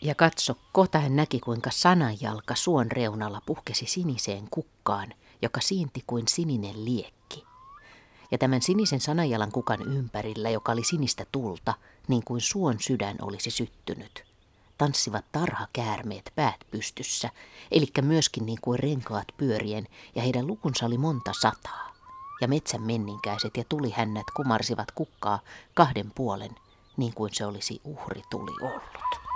Ja katso, kohta hän näki, kuinka sananjalka suon reunalla puhkesi siniseen kukkaan, joka siinti kuin sininen liekki. Ja tämän sinisen sananjalan kukan ympärillä, joka oli sinistä tulta, niin kuin suon sydän olisi syttynyt, tanssivat tarhakäärmeet päät pystyssä, eli myöskin niin kuin renkaat pyörien, ja heidän lukunsa oli monta sataa. Ja metsän menninkäiset ja tulihännät kumarsivat kukkaa kahden puolen, niin kuin se olisi uhri tuli ollut.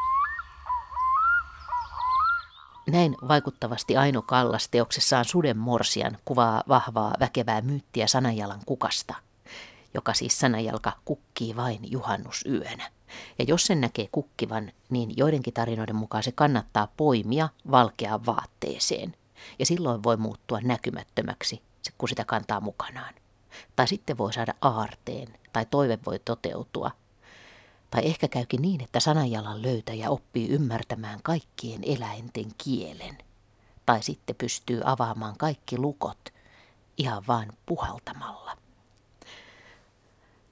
Näin vaikuttavasti Aino Kallas teoksessaan Suden morsian kuvaa vahvaa väkevää myyttiä Sanajalan kukasta, joka siis Sanajalka kukkii vain juhannusyönä. Ja jos sen näkee kukkivan, niin joidenkin tarinoiden mukaan se kannattaa poimia valkeaan vaatteeseen. Ja silloin voi muuttua näkymättömäksi, kun sitä kantaa mukanaan. Tai sitten voi saada aarteen, tai toive voi toteutua – tai ehkä käykin niin, että sananjalan löytäjä oppii ymmärtämään kaikkien eläinten kielen. Tai sitten pystyy avaamaan kaikki lukot ihan vain puhaltamalla.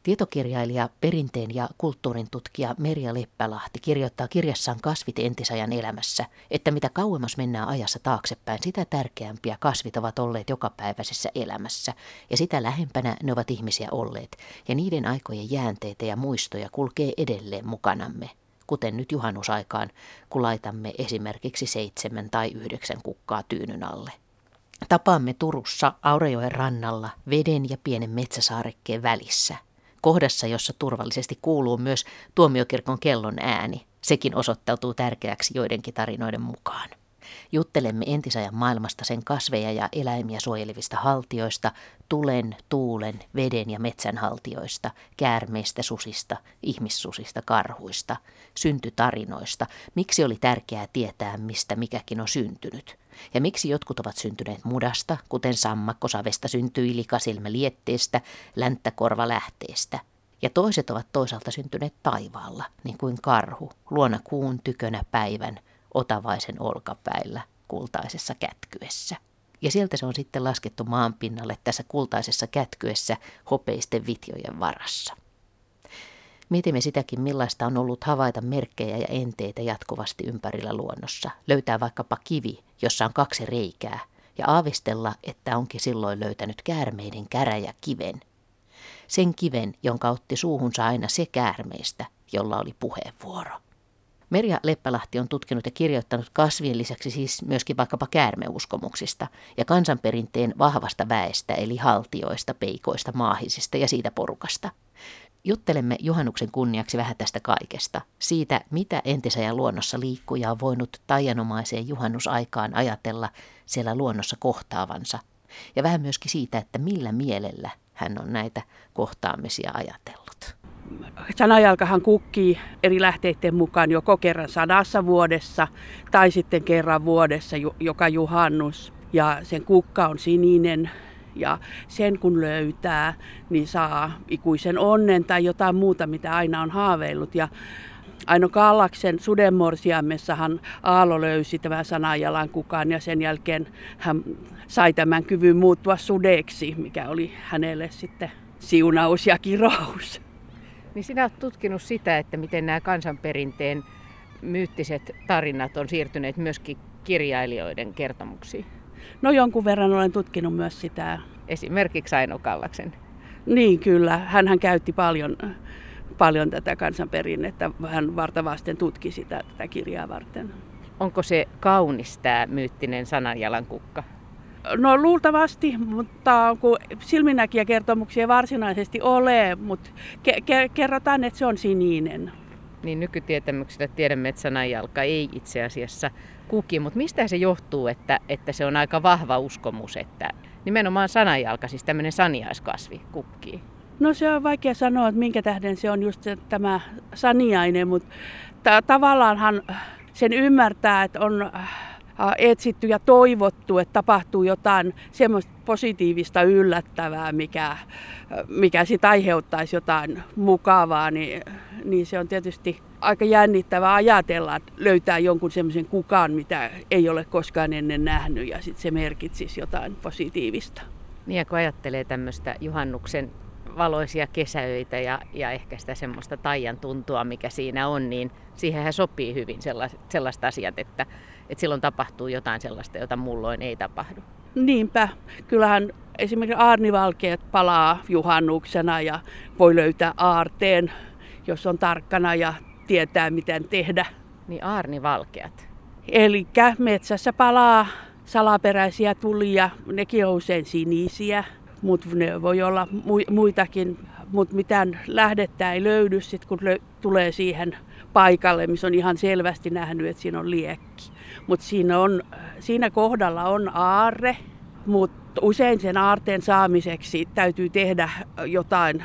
Tietokirjailija, perinteen ja kulttuurin tutkija Merja Leppälahti kirjoittaa kirjassaan Kasvit entisajan elämässä, että mitä kauemmas mennään ajassa taaksepäin, sitä tärkeämpiä kasvit ovat olleet jokapäiväisessä elämässä, ja sitä lähempänä ne ovat ihmisiä olleet, ja niiden aikojen jäänteitä ja muistoja kulkee edelleen mukanamme, kuten nyt juhannusaikaan, kun laitamme esimerkiksi seitsemän tai yhdeksän kukkaa tyynyn alle. Tapaamme Turussa Aurejoen rannalla veden ja pienen metsäsaarekkeen välissä – kohdassa, jossa turvallisesti kuuluu myös tuomiokirkon kellon ääni. Sekin osoittautuu tärkeäksi joidenkin tarinoiden mukaan. Juttelemme entisajan maailmasta sen kasveja ja eläimiä suojelevista haltioista, tulen, tuulen, veden ja metsän haltioista, käärmeistä, susista, ihmissusista, karhuista, syntytarinoista, miksi oli tärkeää tietää, mistä mikäkin on syntynyt. Ja miksi jotkut ovat syntyneet mudasta, kuten sammakko savesta syntyi likasilmä lietteestä, länttäkorva lähteestä. Ja toiset ovat toisaalta syntyneet taivaalla, niin kuin karhu, luona kuun tykönä päivän, otavaisen olkapäillä, kultaisessa kätkyessä. Ja sieltä se on sitten laskettu maanpinnalle tässä kultaisessa kätkyessä hopeisten vitjojen varassa. Mietimme sitäkin, millaista on ollut havaita merkkejä ja enteitä jatkuvasti ympärillä luonnossa. Löytää vaikkapa kivi, jossa on kaksi reikää, ja aavistella, että onkin silloin löytänyt käärmeiden käräjä kiven. Sen kiven, jonka otti suuhunsa aina se käärmeistä, jolla oli puheenvuoro. Merja Leppälahti on tutkinut ja kirjoittanut kasvien lisäksi siis myöskin vaikkapa käärmeuskomuksista ja kansanperinteen vahvasta väestä eli haltioista, peikoista, maahisista ja siitä porukasta. Juttelemme juhannuksen kunniaksi vähän tästä kaikesta, siitä mitä entisajan luonnossa liikkuja on voinut taianomaiseen juhannusaikaan ajatella siellä luonnossa kohtaavansa, ja vähän myöskin siitä, että millä mielellä hän on näitä kohtaamisia ajatellut. Sanajalkahan kukkii eri lähteiden mukaan joko kerran sadassa vuodessa tai sitten kerran vuodessa joka juhannus. Ja sen kukka on sininen ja sen kun löytää, niin saa ikuisen onnen tai jotain muuta, mitä aina on haaveillut. Ja Aino Kallaksen sudenmorsiamessahan Aalo löysi tämän sanajalan kukaan ja sen jälkeen hän sai tämän kyvyn muuttua sudeksi, mikä oli hänelle sitten siunaus ja kirous. Niin sinä olet tutkinut sitä, että miten nämä kansanperinteen myyttiset tarinat on siirtyneet myöskin kirjailijoiden kertomuksiin. No jonkun verran olen tutkinut myös sitä. Esimerkiksi Aino Kallaksen. Niin kyllä, hän käytti paljon, paljon tätä kansanperinnettä. Hän vartavasten tutki sitä tätä kirjaa varten. Onko se kaunis tämä myyttinen sananjalan kukka? No luultavasti, mutta kun silminnäkijäkertomuksia varsinaisesti ole, mutta ke- ke- kerrotaan, että se on sininen. Niin nykytietämyksellä tiedämme, että sananjalka ei itse asiassa kuki, mutta mistä se johtuu, että, että se on aika vahva uskomus, että nimenomaan sananjalka, siis tämmöinen saniaiskasvi, kukkii? No se on vaikea sanoa, että minkä tähden se on just tämä saniainen, mutta ta- tavallaanhan sen ymmärtää, että on etsitty ja toivottu, että tapahtuu jotain semmoista positiivista yllättävää, mikä, mikä sitten aiheuttaisi jotain mukavaa, niin, niin se on tietysti aika jännittävää ajatella, että löytää jonkun semmoisen kukaan, mitä ei ole koskaan ennen nähnyt ja sitten se merkitsisi jotain positiivista. Niin ja kun ajattelee tämmöistä juhannuksen valoisia kesäöitä ja, ja ehkä sitä semmoista taian tuntua, mikä siinä on, niin siihen sopii hyvin sellaiset, sellaiset asiat, että, että silloin tapahtuu jotain sellaista, jota mulloin ei tapahdu. Niinpä. Kyllähän esimerkiksi aarnivalkeat palaa juhannuksena ja voi löytää aarteen, jos on tarkkana ja tietää miten tehdä. Niin aarnivalkeat. Eli metsässä palaa salaperäisiä tulia, nekin on usein sinisiä, mutta ne voi olla muitakin, mutta mitään lähdettä ei löydy sit kun lö- tulee siihen paikalle, missä on ihan selvästi nähnyt, että siinä on liekki. Mutta siinä, siinä kohdalla on aarre, mutta usein sen aarteen saamiseksi täytyy tehdä jotain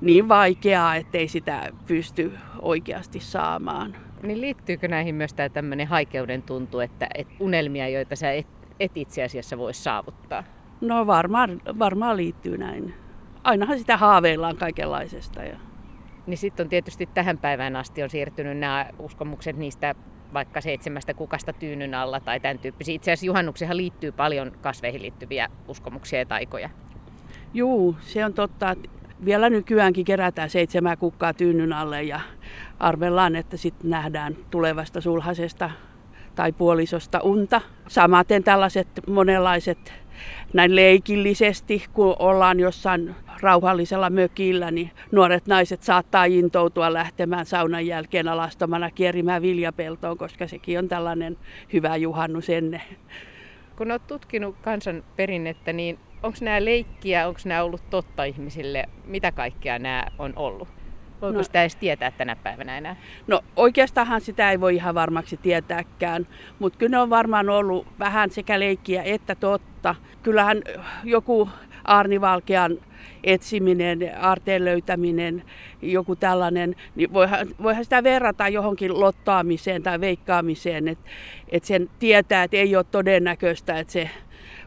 niin vaikeaa, ettei sitä pysty oikeasti saamaan. Niin liittyykö näihin myös tämä tämmöinen haikeuden tuntu, että, että unelmia, joita sä et, et itse asiassa voi saavuttaa? No varmaan, varmaan liittyy näin. Ainahan sitä haaveillaan kaikenlaisesta. Ja... Niin sitten on tietysti tähän päivään asti on siirtynyt nämä uskomukset niistä vaikka seitsemästä kukasta tyynyn alla tai tämän tyyppisiä. Itse asiassa juhannuksihan liittyy paljon kasveihin liittyviä uskomuksia ja taikoja. Juu, se on totta. Vielä nykyäänkin kerätään seitsemää kukkaa tyynyn alle ja arvellaan, että sitten nähdään tulevasta sulhasesta tai puolisosta unta. Samaten tällaiset monenlaiset näin leikillisesti, kun ollaan jossain rauhallisella mökillä, niin nuoret naiset saattaa intoutua lähtemään saunan jälkeen alastomana kierimään viljapeltoon, koska sekin on tällainen hyvä juhannus ennen. Kun olet tutkinut kansan perinnettä, niin onko nämä leikkiä, onko nämä ollut totta ihmisille? Mitä kaikkea nämä on ollut? Voiko no, sitä edes tietää tänä päivänä enää? No oikeastaan sitä ei voi ihan varmaksi tietääkään, mutta kyllä ne on varmaan ollut vähän sekä leikkiä että totta. Kyllähän joku Arni Valkean etsiminen, aarteen löytäminen, joku tällainen, niin voihan, voihan sitä verrata johonkin lottaamiseen tai veikkaamiseen, että et sen tietää, että ei ole todennäköistä, että se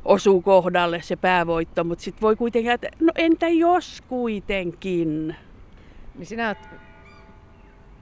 osuu kohdalle se päävoitto, mutta sitten voi kuitenkin, että no entä jos kuitenkin? Niin sinä olet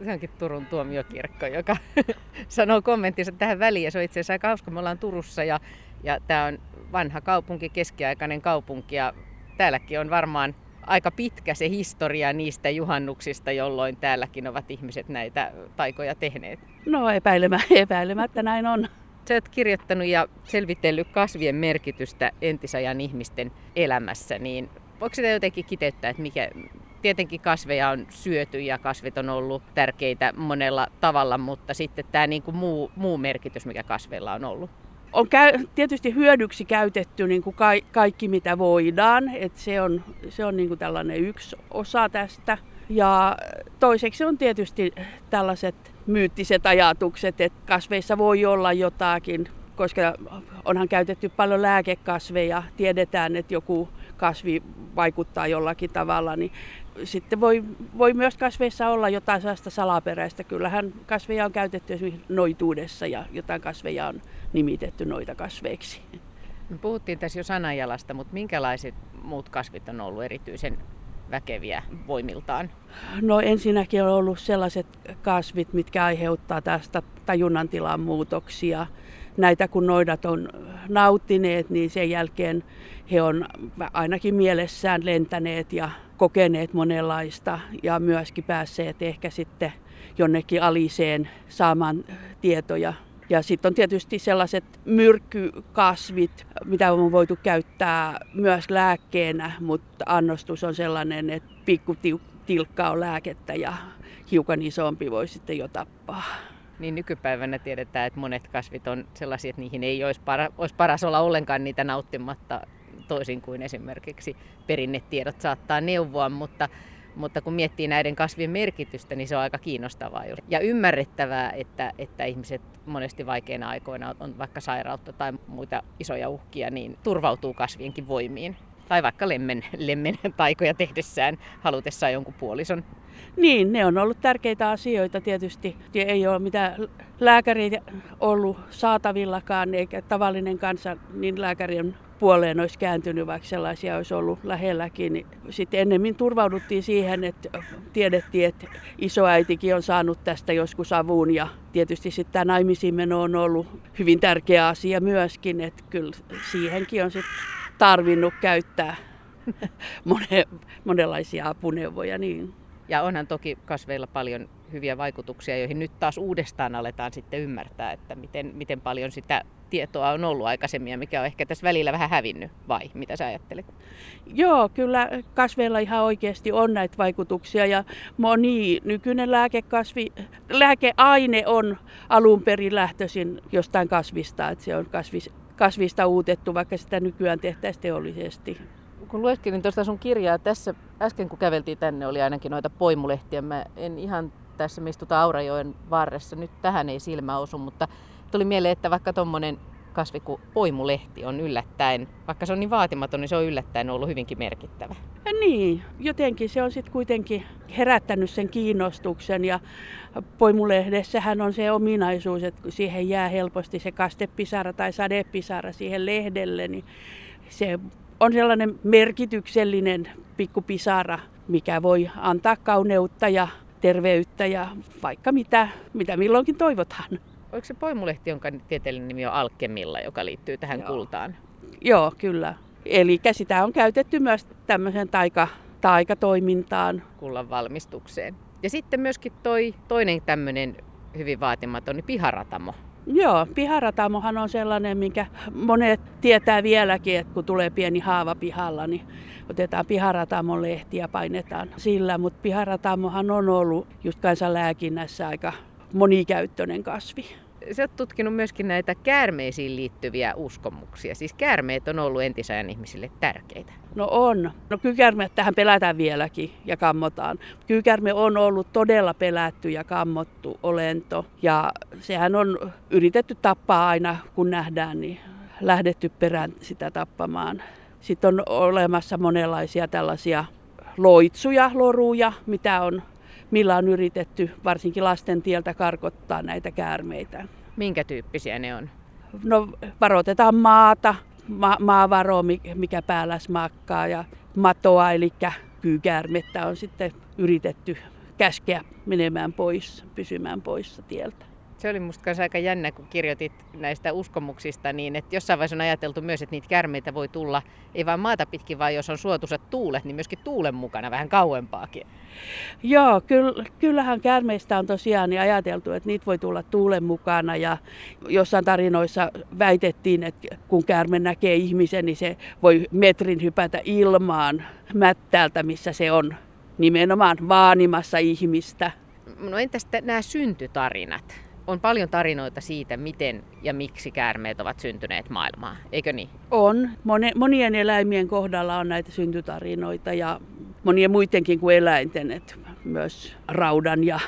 se onkin Turun tuomiokirkko, joka sanoo kommenttinsa tähän väliin. Ja se on itse asiassa aika hauska. Me ollaan Turussa ja, ja tämä on vanha kaupunki, keskiaikainen kaupunki. Ja täälläkin on varmaan aika pitkä se historia niistä juhannuksista, jolloin täälläkin ovat ihmiset näitä taikoja tehneet. No epäilemä, epäilemättä näin on. Sä oot kirjoittanut ja selvitellyt kasvien merkitystä entisajan ihmisten elämässä, niin voiko sitä jotenkin kiteyttää, että mikä, tietenkin kasveja on syöty ja kasvit on ollut tärkeitä monella tavalla, mutta sitten tämä niin kuin muu, muu merkitys, mikä kasveilla on ollut. On käy, tietysti hyödyksi käytetty niin kuin ka, kaikki, mitä voidaan. Et se on, se on niin kuin tällainen yksi osa tästä. Ja toiseksi on tietysti tällaiset myyttiset ajatukset, että kasveissa voi olla jotakin, koska onhan käytetty paljon lääkekasveja. Tiedetään, että joku kasvi vaikuttaa jollakin tavalla, niin sitten voi, voi myös kasveissa olla jotain sellaista salaperäistä. Kyllähän kasveja on käytetty esimerkiksi noituudessa ja jotain kasveja on nimitetty noita kasveiksi. Me puhuttiin tässä jo sanajalasta, mutta minkälaiset muut kasvit on ollut erityisen väkeviä voimiltaan? No ensinnäkin on ollut sellaiset kasvit, mitkä aiheuttaa tästä tajunnan tilan muutoksia. Näitä kun noidat on nauttineet, niin sen jälkeen he on ainakin mielessään lentäneet ja kokeneet monenlaista ja myöskin päässeet ehkä sitten jonnekin aliseen saamaan tietoja. Ja sitten on tietysti sellaiset myrkkykasvit, mitä on voitu käyttää myös lääkkeenä, mutta annostus on sellainen, että pikkutilkka on lääkettä ja hiukan isompi voi sitten jo tappaa. Niin nykypäivänä tiedetään, että monet kasvit on sellaisia, että niihin ei olisi, para, olisi paras olla ollenkaan niitä nauttimatta toisin kuin esimerkiksi perinnetiedot saattaa neuvoa, mutta, mutta kun miettii näiden kasvien merkitystä, niin se on aika kiinnostavaa ja ymmärrettävää, että, että ihmiset monesti vaikeina aikoina on vaikka sairautta tai muita isoja uhkia, niin turvautuu kasvienkin voimiin. Tai vaikka lemmen, lemmen taikoja tehdessään halutessaan jonkun puolison. Niin, ne on ollut tärkeitä asioita tietysti. Ei ole mitään lääkäriä ollut saatavillakaan, eikä tavallinen kansa, niin lääkäri on puoleen olisi kääntynyt, vaikka sellaisia olisi ollut lähelläkin. Niin sitten ennemmin turvauduttiin siihen, että tiedettiin, että isoäitikin on saanut tästä joskus avun ja tietysti sitten tämä naimisiin on ollut hyvin tärkeä asia myöskin, että kyllä siihenkin on sitten tarvinnut käyttää monenlaisia apuneuvoja. Niin. Ja onhan toki kasveilla paljon hyviä vaikutuksia, joihin nyt taas uudestaan aletaan sitten ymmärtää, että miten, miten paljon sitä tietoa on ollut aikaisemmin ja mikä on ehkä tässä välillä vähän hävinnyt, vai mitä sä ajattelet? Joo, kyllä kasveilla ihan oikeasti on näitä vaikutuksia ja moni nykyinen lääkekasvi, lääkeaine on alun perin lähtöisin jostain kasvista, että se on kasvis, kasvista uutettu, vaikka sitä nykyään tehtäisiin teollisesti kun lueskelin tuosta sun kirjaa, tässä äsken kun käveltiin tänne, oli ainakin noita poimulehtiä. Mä en ihan tässä, tuota Aurajoen varressa, nyt tähän ei silmä osu, mutta tuli mieleen, että vaikka tuommoinen kasvi kuin poimulehti on yllättäen, vaikka se on niin vaatimaton, niin se on yllättäen ollut hyvinkin merkittävä. Ja niin, jotenkin se on sitten kuitenkin herättänyt sen kiinnostuksen ja poimulehdessähän on se ominaisuus, että siihen jää helposti se kastepisara tai sadepisara siihen lehdelle, niin se on sellainen merkityksellinen pikkupisara, mikä voi antaa kauneutta ja terveyttä ja vaikka mitä, mitä milloinkin toivotaan. Oliko se poimulehti, jonka tieteellinen nimi on Alkemilla, joka liittyy tähän Joo. kultaan? Joo, kyllä. Eli sitä on käytetty myös tämmöiseen taika, taikatoimintaan. Kullan valmistukseen. Ja sitten myöskin toi toinen tämmöinen hyvin vaatimaton, niin piharatamo. Joo, piharatamohan on sellainen, minkä monet tietää vieläkin, että kun tulee pieni haava pihalla, niin otetaan piharatamon lehti ja painetaan sillä. Mutta piharatamohan on ollut just kansanlääkinnässä aika monikäyttöinen kasvi. Sä oot tutkinut myöskin näitä käärmeisiin liittyviä uskomuksia. Siis käärmeet on ollut entisajan ihmisille tärkeitä. No on. No kyykärme tähän pelätään vieläkin ja kammotaan. Kyykärme on ollut todella pelätty ja kammottu olento. Ja sehän on yritetty tappaa aina, kun nähdään, niin lähdetty perään sitä tappamaan. Sitten on olemassa monenlaisia tällaisia loitsuja, loruja, mitä on, millä on yritetty varsinkin lasten tieltä karkottaa näitä käärmeitä. Minkä tyyppisiä ne on? No varoitetaan maata, ma- maavaro, mikä päällä makkaa ja matoa, eli kyykäärmettä on sitten yritetty käskeä menemään pois, pysymään poissa tieltä. Se oli musta kanssa aika jännä, kun kirjoitit näistä uskomuksista, niin että jossain vaiheessa on ajateltu myös, että niitä kärmeitä voi tulla ei vain maata pitkin, vaan jos on suotuisat tuulet, niin myöskin tuulen mukana vähän kauempaakin. Joo, kyllähän käärmeistä on tosiaan niin ajateltu, että niitä voi tulla tuulen mukana ja jossain tarinoissa väitettiin, että kun käärme näkee ihmisen, niin se voi metrin hypätä ilmaan mättäältä, missä se on nimenomaan vaanimassa ihmistä. No entäs nämä syntytarinat? On paljon tarinoita siitä, miten ja miksi käärmeet ovat syntyneet maailmaan, eikö niin? On. monien eläimien kohdalla on näitä syntytarinoita ja monien muidenkin kuin eläinten, että myös raudan ja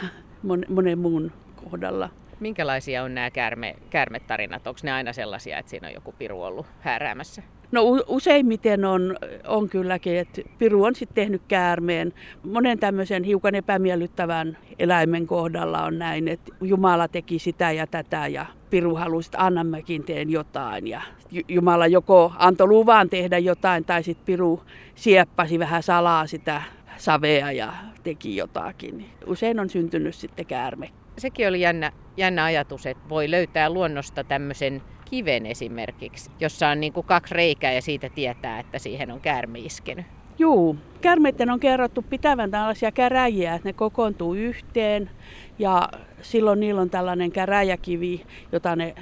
monen muun kohdalla. Minkälaisia on nämä käärme, käärmetarinat? Onko ne aina sellaisia, että siinä on joku piru ollut hääräämässä? No useimmiten on, on kylläkin, että Piru on sitten tehnyt käärmeen. Monen tämmöisen hiukan epämiellyttävän eläimen kohdalla on näin, että Jumala teki sitä ja tätä ja Piru halusi, että anna mäkin teen jotain. Ja Jumala joko antoi luvan tehdä jotain tai sitten Piru sieppasi vähän salaa sitä savea ja teki jotakin. Usein on syntynyt sitten käärme. Sekin oli jännä, jännä ajatus, että voi löytää luonnosta tämmöisen kiven esimerkiksi, jossa on niin kuin kaksi reikää ja siitä tietää, että siihen on käärme iskenyt. Juu, käärmeiden on kerrottu pitävän tällaisia käräjiä, että ne kokoontuu yhteen ja silloin niillä on tällainen käräjäkivi, jota ne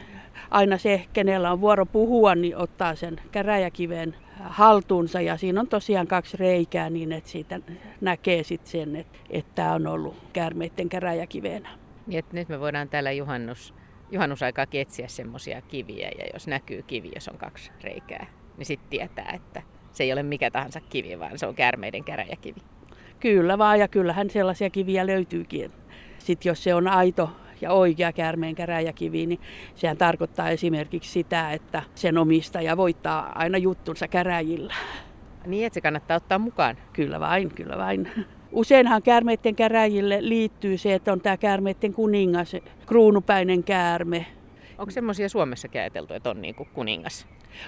aina se, kenellä on vuoro puhua, niin ottaa sen käräjäkiven haltuunsa ja siinä on tosiaan kaksi reikää niin, että siitä näkee sitten sen, että, että tämä on ollut käärmeiden käräjäkivenä. Niin, nyt me voidaan täällä juhannus juhannusaikaakin etsiä semmoisia kiviä ja jos näkyy kivi, jos on kaksi reikää, niin sitten tietää, että se ei ole mikä tahansa kivi, vaan se on käärmeiden käräjäkivi. Kyllä vaan ja kyllähän sellaisia kiviä löytyykin. Sitten jos se on aito ja oikea käärmeen käräjäkivi, niin sehän tarkoittaa esimerkiksi sitä, että sen omistaja voittaa aina juttunsa käräjillä. Niin, että se kannattaa ottaa mukaan. Kyllä vain, kyllä vain. Useinhan käärmeiden käräjille liittyy se, että on tämä käärmeiden kuningas, kruunupäinen käärme. Onko semmoisia Suomessa ajateltu, että on niin kuin kuningas?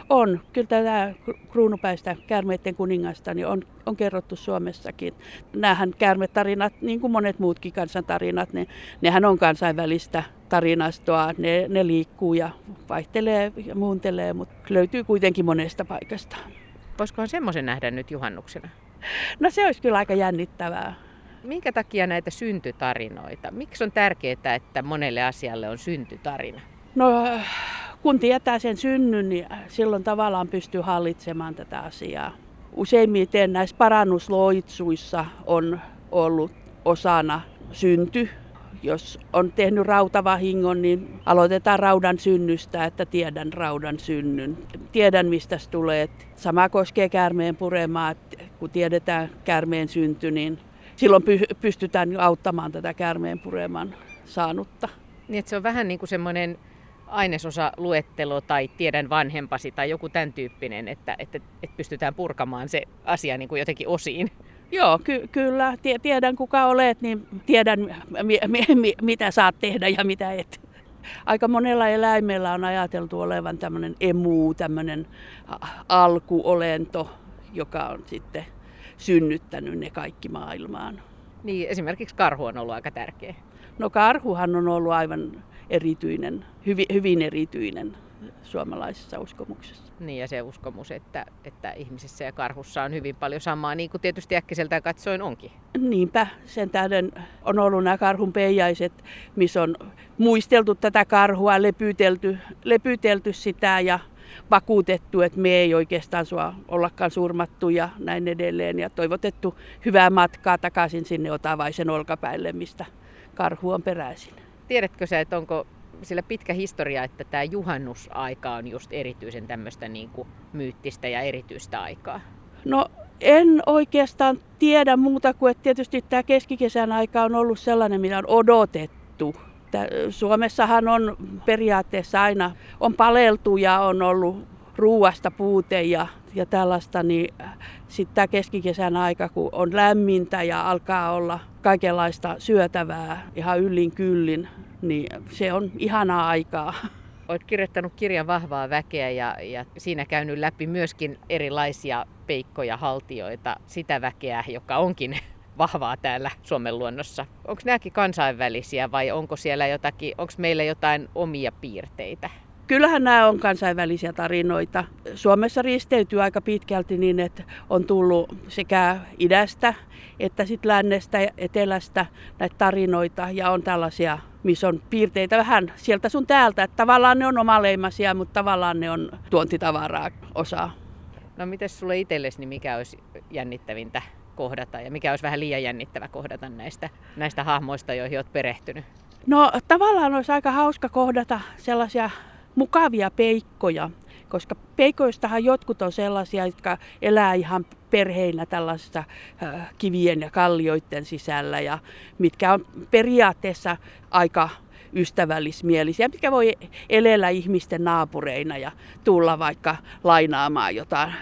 On. Kyllä tämä kruunupäistä käärmeiden kuningasta niin on, on kerrottu Suomessakin. Nämähän käärmetarinat, niin kuin monet muutkin kansantarinat, ne, nehän on kansainvälistä tarinastoa. Ne, ne liikkuu ja vaihtelee ja muuntelee, mutta löytyy kuitenkin monesta paikasta. Voisikohan semmoisen nähdä nyt juhannuksena? No se olisi kyllä aika jännittävää. Minkä takia näitä syntytarinoita? Miksi on tärkeää, että monelle asialle on syntytarina? No kun tietää sen synnyn, niin silloin tavallaan pystyy hallitsemaan tätä asiaa. Useimmiten näissä parannusloitsuissa on ollut osana synty. Jos on tehnyt rautavahingon, niin aloitetaan raudan synnystä, että tiedän raudan synnyn. Tiedän, mistä se tulee. Sama koskee käärmeen puremaa, kun tiedetään käärmeen synty, niin silloin pystytään auttamaan tätä käärmeen pureman saanutta. Niin, se on vähän niin kuin semmoinen ainesosa luettelo tai tiedän vanhempasi tai joku tämän tyyppinen, että, että, että pystytään purkamaan se asia niin kuin jotenkin osiin. Joo, ky- kyllä. Tiedän kuka olet, niin tiedän mi- mi- mi- mitä saat tehdä ja mitä et. Aika monella eläimellä on ajateltu olevan tämmöinen emu, tämmöinen alkuolento, joka on sitten synnyttänyt ne kaikki maailmaan. Niin, esimerkiksi karhu on ollut aika tärkeä. No karhuhan on ollut aivan erityinen, hyvin, hyvin erityinen suomalaisessa uskomuksessa. Niin ja se uskomus, että, että ihmisessä ja karhussa on hyvin paljon samaa, niin kuin tietysti äkkiseltään katsoen onkin. Niinpä, sen tähden on ollut nämä karhun peijaiset, missä on muisteltu tätä karhua, lepytelty, lepytelty sitä ja vakuutettu, että me ei oikeastaan sua ollakaan surmattu ja näin edelleen. Ja toivotettu hyvää matkaa takaisin sinne Otavaisen olkapäille, mistä karhu on peräisin. Tiedätkö sä, että onko sillä pitkä historia, että tämä juhannusaika on just erityisen tämmöistä niin kuin myyttistä ja erityistä aikaa? No en oikeastaan tiedä muuta kuin, että tietysti tämä keskikesän aika on ollut sellainen, mitä on odotettu. Suomessahan on periaatteessa aina on paleltu ja on ollut ruuasta puute ja, ja tällaista, niin sitten tämä keskikesän aika, kun on lämmintä ja alkaa olla kaikenlaista syötävää ihan yllin kyllin, niin se on ihanaa aikaa. Olet kirjoittanut kirjan Vahvaa väkeä ja, ja siinä käynyt läpi myöskin erilaisia peikkoja, haltioita, sitä väkeä, joka onkin vahvaa täällä Suomen luonnossa. Onko nämäkin kansainvälisiä vai onko siellä jotakin, onko meillä jotain omia piirteitä? Kyllähän nämä on kansainvälisiä tarinoita. Suomessa risteytyy aika pitkälti niin, että on tullut sekä idästä että sit lännestä ja etelästä näitä tarinoita ja on tällaisia, missä on piirteitä vähän sieltä sun täältä. Että tavallaan ne on omaleimaisia, mutta tavallaan ne on tuontitavaraa osaa. No miten sulle itsellesi, niin mikä olisi jännittävintä kohdata ja mikä olisi vähän liian jännittävä kohdata näistä, näistä hahmoista, joihin olet perehtynyt? No tavallaan olisi aika hauska kohdata sellaisia mukavia peikkoja, koska peikoistahan jotkut on sellaisia, jotka elää ihan perheinä tällaisissa kivien ja kallioiden sisällä ja mitkä on periaatteessa aika ystävällismielisiä, mitkä voi elellä ihmisten naapureina ja tulla vaikka lainaamaan jotain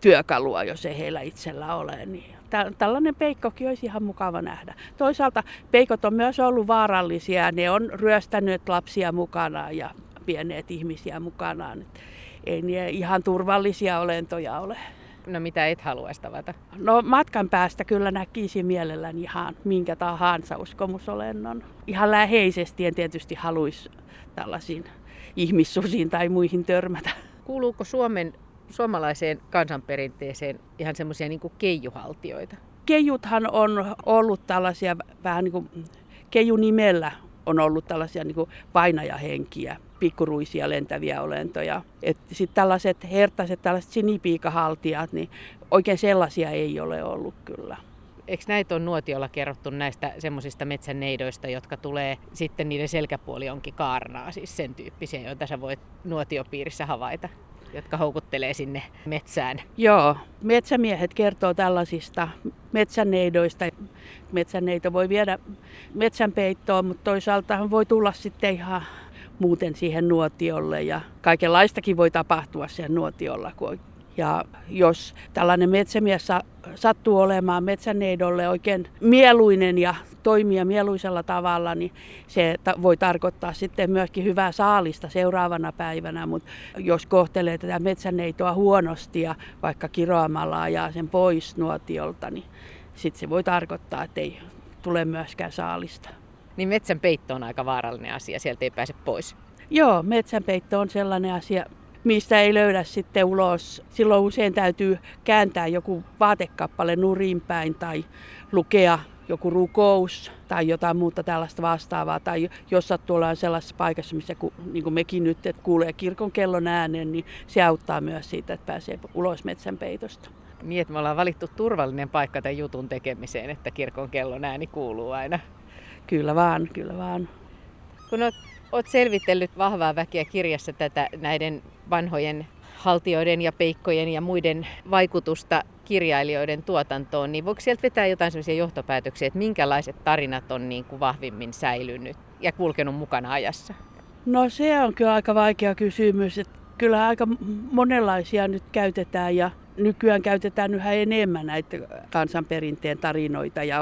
työkalua, jos ei heillä itsellä ole. Niin tällainen peikkokin olisi ihan mukava nähdä. Toisaalta peikot on myös ollut vaarallisia. Ne on ryöstänyt lapsia mukana ja pieneet ihmisiä mukanaan. Ei ne ihan turvallisia olentoja ole. No mitä et haluaisi tavata? No matkan päästä kyllä näkisin mielelläni ihan minkä tahansa uskomusolennon. Ihan läheisesti en tietysti haluaisi tällaisiin ihmissusiin tai muihin törmätä. Kuuluuko Suomen suomalaiseen kansanperinteeseen ihan semmoisia niin keijuhaltioita? Keijuthan on ollut tällaisia vähän niin kuin keijunimellä on ollut tällaisia niin kuin painajahenkiä, pikkuruisia lentäviä olentoja. Sitten tällaiset hertaiset, tällaiset sinipiikahaltijat, niin oikein sellaisia ei ole ollut kyllä. Eikö näitä on nuotiolla kerrottu näistä semmoisista metsäneidoista, jotka tulee sitten niiden selkäpuoli onkin kaarnaa, siis sen tyyppisiä, joita sä voit nuotiopiirissä havaita? jotka houkuttelee sinne metsään. Joo, metsämiehet kertoo tällaisista metsäneidoista. Metsäneito voi viedä metsänpeittoon, mutta toisaalta voi tulla sitten ihan muuten siihen nuotiolle ja kaikenlaistakin voi tapahtua sen nuotiolla, ja jos tällainen metsämies sattuu olemaan metsäneidolle oikein mieluinen ja toimia mieluisella tavalla, niin se voi tarkoittaa sitten myöskin hyvää saalista seuraavana päivänä. Mutta jos kohtelee tätä metsäneitoa huonosti ja vaikka kiroamalla ajaa sen pois nuotiolta, niin sitten se voi tarkoittaa, että ei tule myöskään saalista. Niin metsän peitto on aika vaarallinen asia, sieltä ei pääse pois. Joo, metsänpeitto on sellainen asia, mistä ei löydä sitten ulos. Silloin usein täytyy kääntää joku vaatekappale nurin päin tai lukea joku rukous tai jotain muuta tällaista vastaavaa. Tai jos sattuu olemaan sellaisessa paikassa, missä niin kuin mekin nyt, että kuulee kirkon kellon äänen, niin se auttaa myös siitä, että pääsee ulos metsän peitosta. Niin, että me ollaan valittu turvallinen paikka tämän jutun tekemiseen, että kirkon kellon ääni kuuluu aina. Kyllä vaan, kyllä vaan. Kun olet, olet selvitellyt vahvaa väkeä kirjassa tätä näiden vanhojen haltioiden ja peikkojen ja muiden vaikutusta kirjailijoiden tuotantoon, niin voiko sieltä vetää jotain sellaisia johtopäätöksiä, että minkälaiset tarinat on niin kuin vahvimmin säilynyt ja kulkenut mukana ajassa? No se on kyllä aika vaikea kysymys. Että kyllä aika monenlaisia nyt käytetään ja nykyään käytetään yhä enemmän näitä kansanperinteen tarinoita ja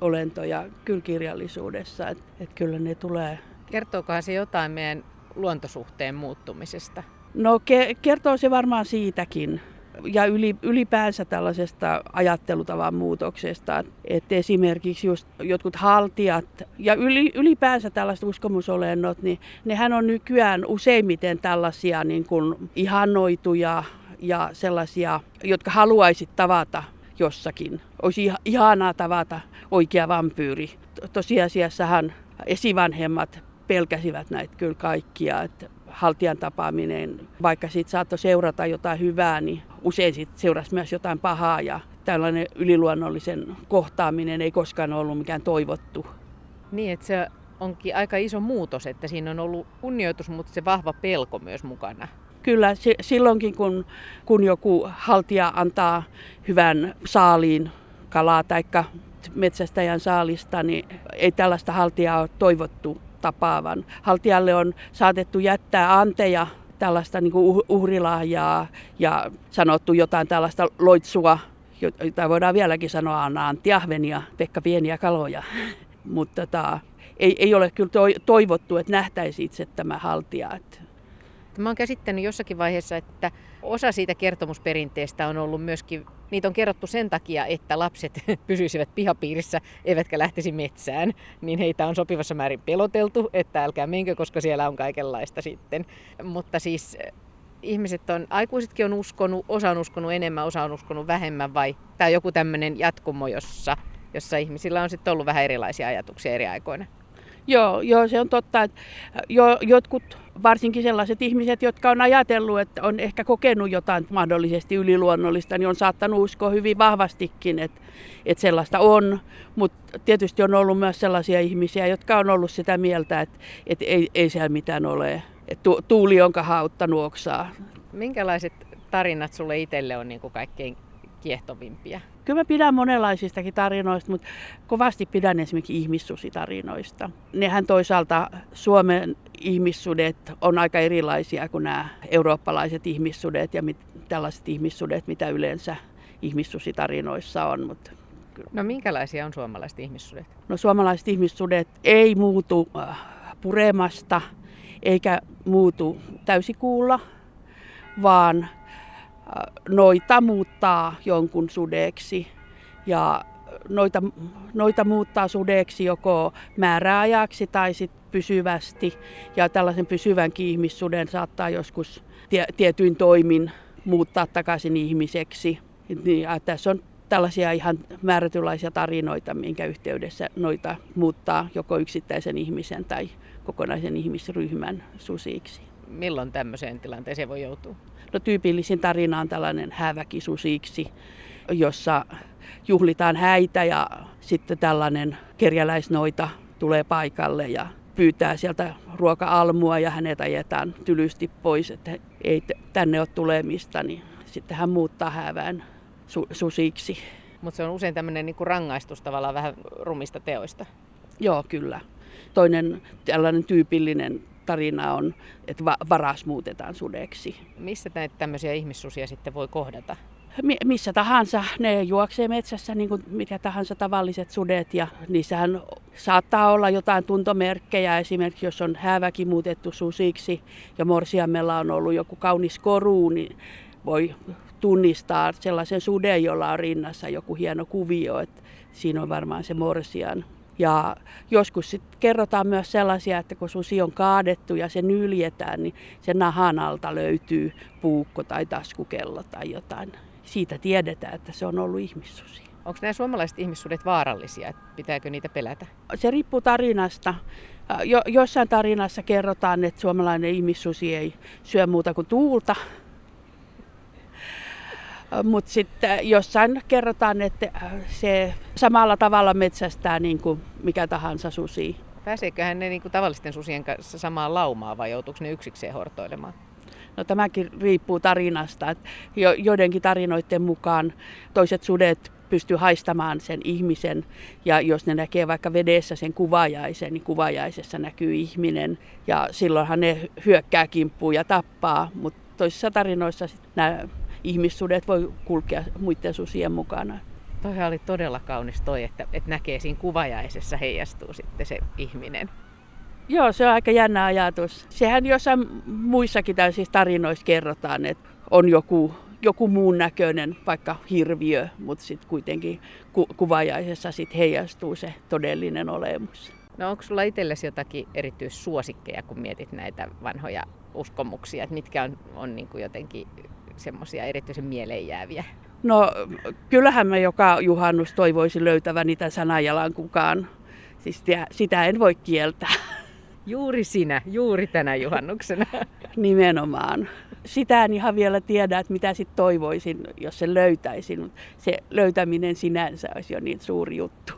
olentoja kyllä kirjallisuudessa. Että et kyllä ne tulee. Kertookohan se jotain meidän luontosuhteen muuttumisesta? No ke- kertoo se varmaan siitäkin ja ylipäänsä tällaisesta ajattelutavan muutoksesta. Että esimerkiksi just jotkut haltijat ja ylipäänsä tällaiset uskomusolennot, niin nehän on nykyään useimmiten tällaisia niin kuin ihannoituja ja sellaisia, jotka haluaisit tavata jossakin. Olisi ihanaa tavata oikea vampyyri. Tosiasiassahan esivanhemmat pelkäsivät näitä kyllä kaikkia. Että haltijan tapaaminen, vaikka siitä saattoi seurata jotain hyvää, niin usein siitä seurasi myös jotain pahaa ja tällainen yliluonnollisen kohtaaminen ei koskaan ollut mikään toivottu. Niin, että se onkin aika iso muutos, että siinä on ollut kunnioitus, mutta se vahva pelko myös mukana. Kyllä, silloinkin kun, kun joku haltija antaa hyvän saaliin kalaa tai metsästäjän saalista, niin ei tällaista haltijaa ole toivottu tapaavan. Haltijalle on saatettu jättää anteja tällaista niin kuin uhrilahjaa ja sanottu jotain tällaista loitsua, jota voidaan vieläkin sanoa Anna Antti Ahvenia, Pekka Pieniä kaloja. Mutta tota, ei, ei ole kyllä toivottu, että nähtäisi itse tämä haltija. Mä oon käsittänyt jossakin vaiheessa, että osa siitä kertomusperinteestä on ollut myöskin, niitä on kerrottu sen takia, että lapset pysyisivät pihapiirissä eivätkä lähtisi metsään. Niin heitä on sopivassa määrin peloteltu, että älkää menkö, koska siellä on kaikenlaista sitten. Mutta siis eh, ihmiset on, aikuisetkin on uskonut, osa on uskonut enemmän, osa on uskonut vähemmän vai tai joku tämmöinen jatkumo, jossa, jossa ihmisillä on sitten ollut vähän erilaisia ajatuksia eri aikoina. Joo, joo, se on totta, että jo, jotkut, varsinkin sellaiset ihmiset, jotka on ajatellut, että on ehkä kokenut jotain mahdollisesti yliluonnollista, niin on saattanut uskoa hyvin vahvastikin, että, että sellaista on. Mutta tietysti on ollut myös sellaisia ihmisiä, jotka on ollut sitä mieltä, että, että ei, ei siellä mitään ole. Että tuuli, jonka hauttanut oksaa. Minkälaiset tarinat sulle itselle on niin kuin kaikkein kiehtovimpia? Kyllä mä pidän monenlaisistakin tarinoista, mutta kovasti pidän esimerkiksi ihmissusitarinoista. Nehän toisaalta Suomen ihmissudet on aika erilaisia kuin nämä eurooppalaiset ihmissudet ja mit, tällaiset ihmissudet, mitä yleensä ihmissusitarinoissa on. Mutta No minkälaisia on suomalaiset ihmissudet? No suomalaiset ihmissudet ei muutu äh, puremasta eikä muutu täysikuulla, vaan noita muuttaa jonkun sudeksi ja noita, noita muuttaa sudeksi joko määräajaksi tai sit pysyvästi. Ja tällaisen pysyvänkin ihmissuden saattaa joskus tie, tietyin toimin muuttaa takaisin ihmiseksi. Niin, tässä on tällaisia ihan määrätynlaisia tarinoita, minkä yhteydessä noita muuttaa joko yksittäisen ihmisen tai kokonaisen ihmisryhmän susiksi. Milloin tämmöiseen tilanteeseen voi joutua? No tyypillisin tarina on tällainen hääväkisusiksi, jossa juhlitaan häitä ja sitten tällainen kerjäläisnoita tulee paikalle ja pyytää sieltä ruoka-almua ja hänet ajetaan tylysti pois, että ei tänne ole tulemista, niin sitten hän muuttaa häävään su- susiksi. Mutta se on usein tämmöinen niinku rangaistus tavallaan vähän rumista teoista. Joo, kyllä. Toinen tällainen tyypillinen tarina on, että varas muutetaan sudeksi. Missä näitä tämmöisiä ihmissusia sitten voi kohdata? missä tahansa. Ne juoksee metsässä niin kuin mikä tahansa tavalliset sudet ja niissähän saattaa olla jotain tuntomerkkejä. Esimerkiksi jos on hääväki muutettu susiksi ja morsiammella on ollut joku kaunis koru, niin voi tunnistaa sellaisen suden, jolla on rinnassa joku hieno kuvio. Että siinä on varmaan se morsian. Ja joskus sit kerrotaan myös sellaisia, että kun susi on kaadettu ja se nyljetään, niin sen nahan alta löytyy puukko tai taskukello tai jotain. Siitä tiedetään, että se on ollut ihmissusi. Onko nämä suomalaiset ihmissuudet vaarallisia? Pitääkö niitä pelätä? Se riippuu tarinasta. Jo, jossain tarinassa kerrotaan, että suomalainen ihmissusi ei syö muuta kuin tuulta. Mutta sitten jossain kerrotaan, että se samalla tavalla metsästää niin kuin mikä tahansa susi. Pääseeköhän ne niin kuin tavallisten susien kanssa samaan laumaan vai joutuuko ne yksikseen hortoilemaan? No tämäkin riippuu tarinasta. Jo, joidenkin tarinoiden mukaan toiset sudet pystyy haistamaan sen ihmisen. Ja jos ne näkee vaikka vedessä sen kuvajaisen, niin kuvajaisessa näkyy ihminen. Ja silloinhan ne hyökkää kimppuun ja tappaa. Mutta toisissa tarinoissa nämä ihmissudet voi kulkea muiden susien mukana. Toi oli todella kaunis toi, että, että näkee siinä kuvajaisessa heijastuu sitten se ihminen. Joo, se on aika jännä ajatus. Sehän jossain muissakin täysissä tarinoissa kerrotaan, että on joku joku muun näköinen, vaikka hirviö, mutta sitten kuitenkin ku- kuvajaisessa sit heijastuu se todellinen olemus. No onko sulla itsellesi jotakin erityissuosikkeja, kun mietit näitä vanhoja uskomuksia, että mitkä on, on niin kuin jotenkin semmoisia erityisen mieleenjääviä? No kyllähän mä joka juhannus toivoisin löytävän niitä sanajalan kukaan. Siis sitä, sitä en voi kieltää. Juuri sinä, juuri tänä juhannuksena. Nimenomaan sitä en ihan vielä tiedä, että mitä sitten toivoisin, jos se löytäisin. Se löytäminen sinänsä olisi jo niin suuri juttu.